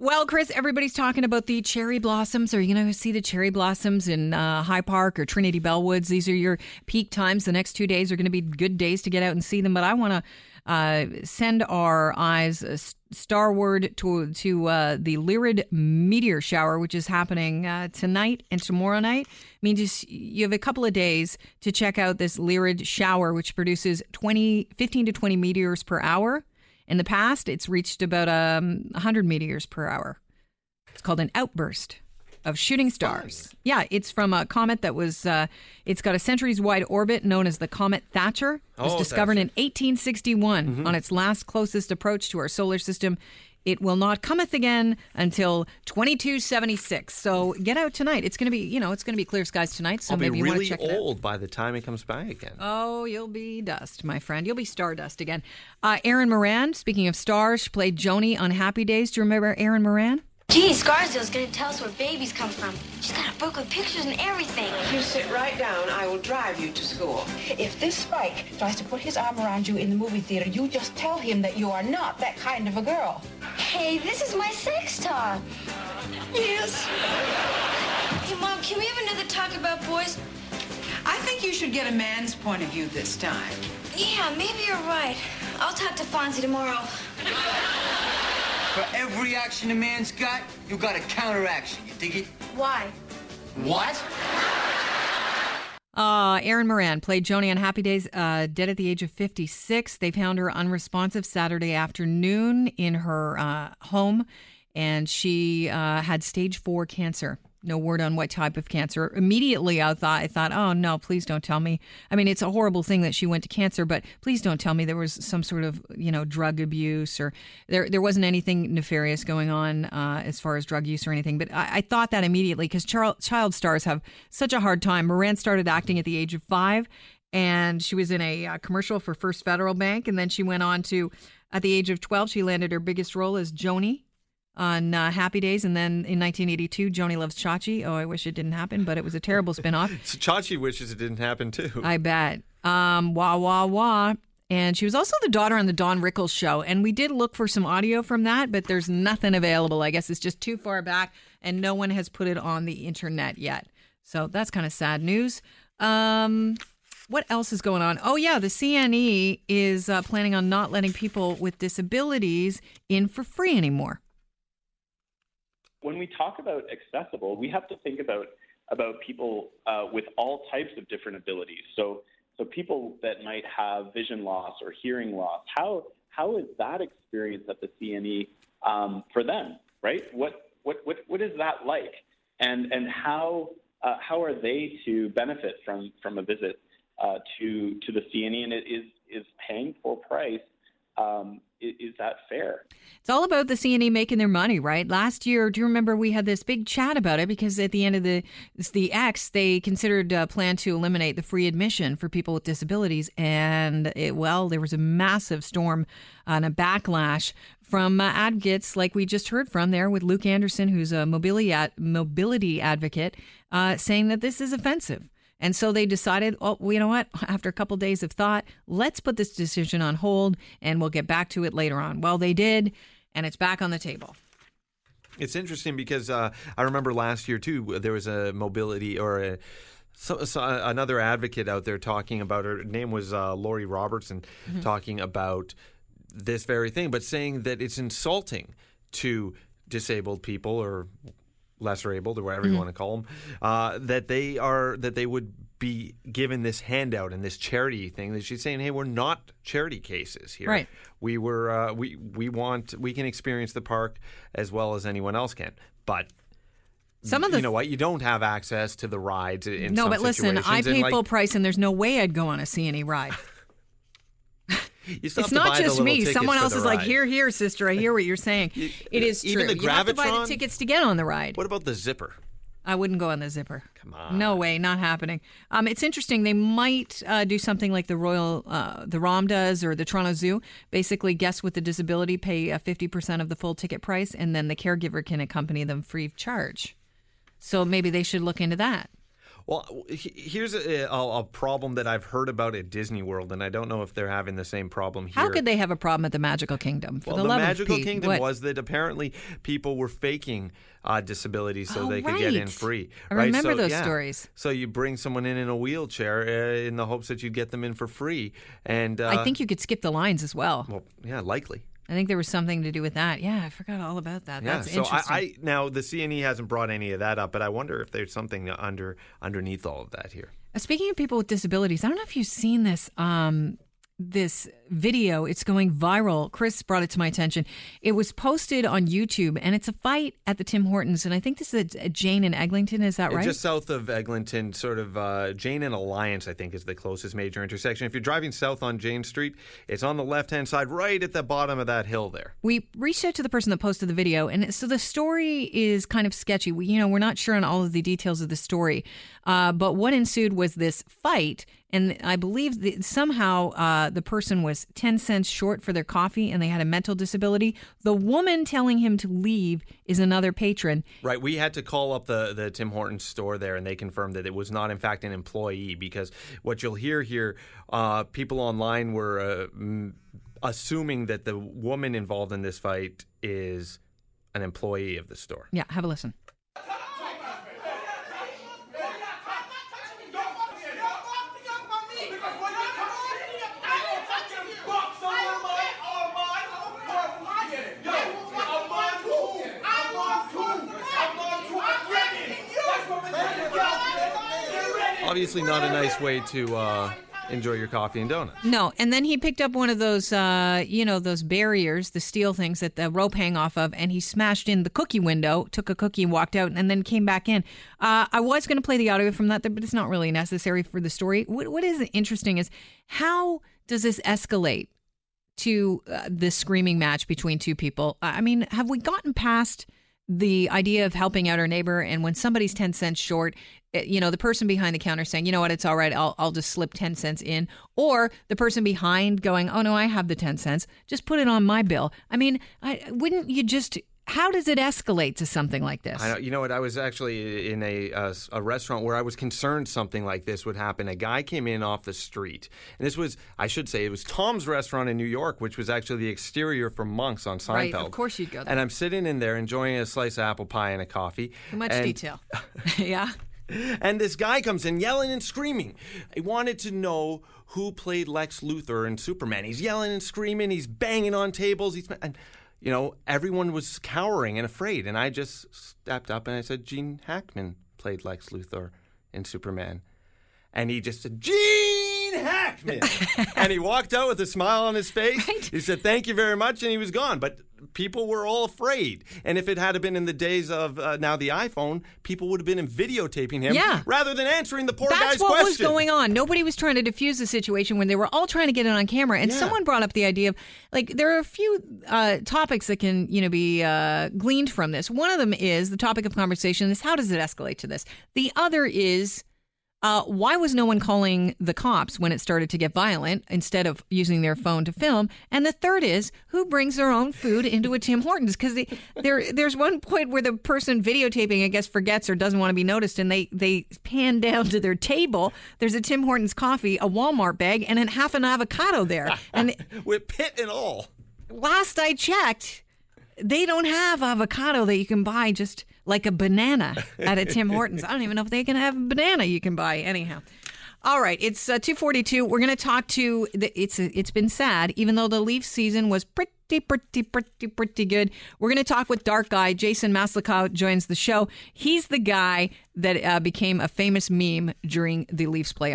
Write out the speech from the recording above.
Well, Chris, everybody's talking about the cherry blossoms. Are you going to see the cherry blossoms in uh, High Park or Trinity Bellwoods? These are your peak times. The next two days are going to be good days to get out and see them. But I want to uh, send our eyes uh, starward to to uh, the Lyrid meteor shower, which is happening uh, tonight and tomorrow night. I mean, just you have a couple of days to check out this Lyrid shower, which produces 20, 15 to 20 meteors per hour. In the past, it's reached about um, 100 meteors per hour. It's called an outburst of shooting stars. Yeah, it's from a comet that was, uh, it's got a centuries wide orbit known as the Comet Thatcher. It was Oh, discovered in Thatcher. 1861 on its last closest approach to our solar system. It will not cometh again until 2276. So get out tonight. It's going to be, you know, it's going to be clear skies tonight. So I'll be maybe you want to really check it out. old by the time it comes back again. Oh, you'll be dust, my friend. You'll be stardust again. Uh, Erin Moran, speaking of stars, she played Joanie on Happy Days. Do you remember Erin Moran? Gee, Scarsdale's gonna tell us where babies come from. She's got a book with pictures and everything. You sit right down. I will drive you to school. If this Spike tries to put his arm around you in the movie theater, you just tell him that you are not that kind of a girl. Hey, this is my sex talk. Yes. Hey, Mom, can we have another talk about boys? I think you should get a man's point of view this time. Yeah, maybe you're right. I'll talk to Fonzie tomorrow. For every action a man's got, you got a counteraction. You dig it? Why? What? Uh, Erin Moran played Joanie on Happy Days, uh, dead at the age of 56. They found her unresponsive Saturday afternoon in her uh, home, and she uh, had stage four cancer. No word on what type of cancer. Immediately, I thought, I thought, oh no, please don't tell me. I mean, it's a horrible thing that she went to cancer, but please don't tell me there was some sort of, you know, drug abuse or there there wasn't anything nefarious going on uh, as far as drug use or anything. But I, I thought that immediately because child, child stars have such a hard time. Moran started acting at the age of five, and she was in a uh, commercial for First Federal Bank, and then she went on to, at the age of twelve, she landed her biggest role as Joanie on uh, Happy Days, and then in 1982, Joanie Loves Chachi. Oh, I wish it didn't happen, but it was a terrible spinoff. So Chachi wishes it didn't happen too. I bet. Um, wah wah wah. And she was also the daughter on the Don Rickles show. And we did look for some audio from that, but there's nothing available. I guess it's just too far back, and no one has put it on the internet yet. So that's kind of sad news. Um, what else is going on? Oh, yeah, the CNE is uh, planning on not letting people with disabilities in for free anymore. When we talk about accessible, we have to think about about people uh, with all types of different abilities. So, so people that might have vision loss or hearing loss. How how is that experience at the CNE um, for them? Right? What what what what is that like? And and how uh, how are they to benefit from from a visit uh, to to the CNE? And it is is paying full price. Um, is, that fair? It's all about the CNE making their money, right? Last year, do you remember we had this big chat about it because at the end of the the Ex, they considered a plan to eliminate the free admission for people with disabilities, and it, well, there was a massive storm and a backlash from uh, advocates like we just heard from there with Luke Anderson, who's a mobility ad- mobility advocate, uh, saying that this is offensive. And so they decided, oh, well, you know what? After a couple days of thought, let's put this decision on hold and we'll get back to it later on. Well, they did, and it's back on the table. It's interesting because uh, I remember last year too. There was a mobility or a. So, so another advocate out there talking about her name was uh, Lori Robertson, talking about this very thing, but saying that it's insulting to disabled people or lesser abled or whatever you want to call them, uh, that they are that they would be given this handout and this charity thing. That she's saying, "Hey, we're not charity cases here. Right. We were uh, we we want we can experience the park as well as anyone else can, but." Some of the you know what? You don't have access to the rides in no, but listen, I pay like, full price, and there's no way I'd go on a CNE ride. It's not just me. Someone else is like, here, here, sister. I hear what you're saying. It is even true. the you have to buy the tickets to get on the ride. What about the zipper? I wouldn't go on the zipper. Come on. No way, not happening. Um, it's interesting. They might uh, do something like the Royal, uh, the ROM does, or the Toronto Zoo. Basically, guests with a disability pay uh, fifty percent of the full ticket price, and then the caregiver can accompany them free of charge. So maybe they should look into that. Well, here's a, a, a problem that I've heard about at Disney World, and I don't know if they're having the same problem here. How could they have a problem at the Magical Kingdom? For Well, the, the, Magical Pete, Kingdom what? was that apparently people were faking uh, disabilities so Oh, they could get in free. I right? remember So, those yeah. stories. So you bring someone in in a wheelchair uh, in the hopes that you'd get them in for free, and uh, I think you could skip the lines as well. well, yeah, likely. I think there was something to do with that. Yeah, I forgot all about that. Yeah, That's so interesting. I, I now the CNE hasn't brought any of that up, but I wonder if there's something under underneath all of that here. Uh, Speaking of people with disabilities, I don't know if you've seen this. Um, this video, it's going viral. Chris brought it to my attention. It was posted on YouTube, and it's a fight at the Tim Hortons, and I think this is at Jane and Eglinton. Is that right? Just south of Eglinton, sort of uh, Jane and Alliance, I think, is the closest major intersection. If you're driving south on Jane Street, it's on the left hand side, right at the bottom of that hill there. we reached out to the person that posted the video, and so the story is kind of sketchy. We, you know, we're not sure on all of the details of the story, uh, but what ensued was this fight, and I believe that somehow uh, the person was ten cents short for their coffee, and they had a mental disability. The woman telling him to leave is another patron. Right, we had to call up the, the Tim Hortons store there, and they confirmed that it was not, in fact, an employee. Because what you'll hear here, uh, people online were uh, m- assuming that the woman involved in this fight is an employee of the store. Yeah, have a listen. Obviously, not a nice way to uh, enjoy your coffee and donuts. No, and then he picked up one of those, uh, you know, those barriers, the steel things that the rope hang off of, and he smashed in the cookie window, took a cookie, walked out, and then came back in. Uh, I was going to play the audio from that, but it's not really necessary for the story. What, what is interesting is how does this escalate to uh, this screaming match between two people? I mean, have we gotten past the idea of helping out our neighbor and when somebody's 10 cents short eh, you know the person behind the counter saying you know what? It's all right. I'll, I'll just slip 10 cents in or the person behind going oh no i have the 10 cents. Just put it on my bill. I mean I, wouldn't you just how does it escalate to something like this I know, you know what? I was actually in a, uh, a a restaurant where I was concerned something like this would happen. A guy came in off the street, and this was, I should say, it was Tom's restaurant in New York, which was actually the exterior for Monk's on Seinfeld. Right, of course you'd go there. And I'm sitting in there enjoying a slice of apple pie and a coffee. too much and- detail yeah And this guy comes in yelling and screaming. He wanted to know who played Lex Luthor in Superman. He's yelling and screaming. He's banging on tables. He's and you know everyone was cowering and afraid. And I just stepped up and I said, Gene Hackman played Lex Luthor in Superman. And he just said, Gene Hackman. and he walked out with a smile on his face. He said, Thank you very much. And he was gone. But people were all afraid. And if it had been in the days of uh, now the iPhone, people would have been videotaping him Yeah. rather than answering the poor That's guy's what was going on. Nobody was trying to defuse the situation when they were all trying to get it on camera. And Yeah. someone brought up the idea of like there are a few uh, topics that can you know be uh, gleaned from this. One of them is the topic of conversation is how does it escalate to this. The other is. Uh, why was no one calling the cops when it started to get violent instead of using their phone to film? And the third is who brings their own food into a Tim Hortons? Because there, there's one point where the person videotaping, I guess, forgets or doesn't want to be noticed, and they they pan down to their table. There's a Tim Hortons coffee, a Walmart bag, and then half an avocado there. And With pit and all. last I checked, they don't have avocado that you can buy just like a banana at a Tim Hortons. I don't even know if they can have a banana you can buy anyhow. All right, it's uh, 242. We're going to talk to the, it's it's been sad even though the Leaf season was pretty pretty pretty pretty good. We're going to talk with Dark Guy Jason Maslikow joins the show. He's the guy that uh, became a famous meme during the Leafs play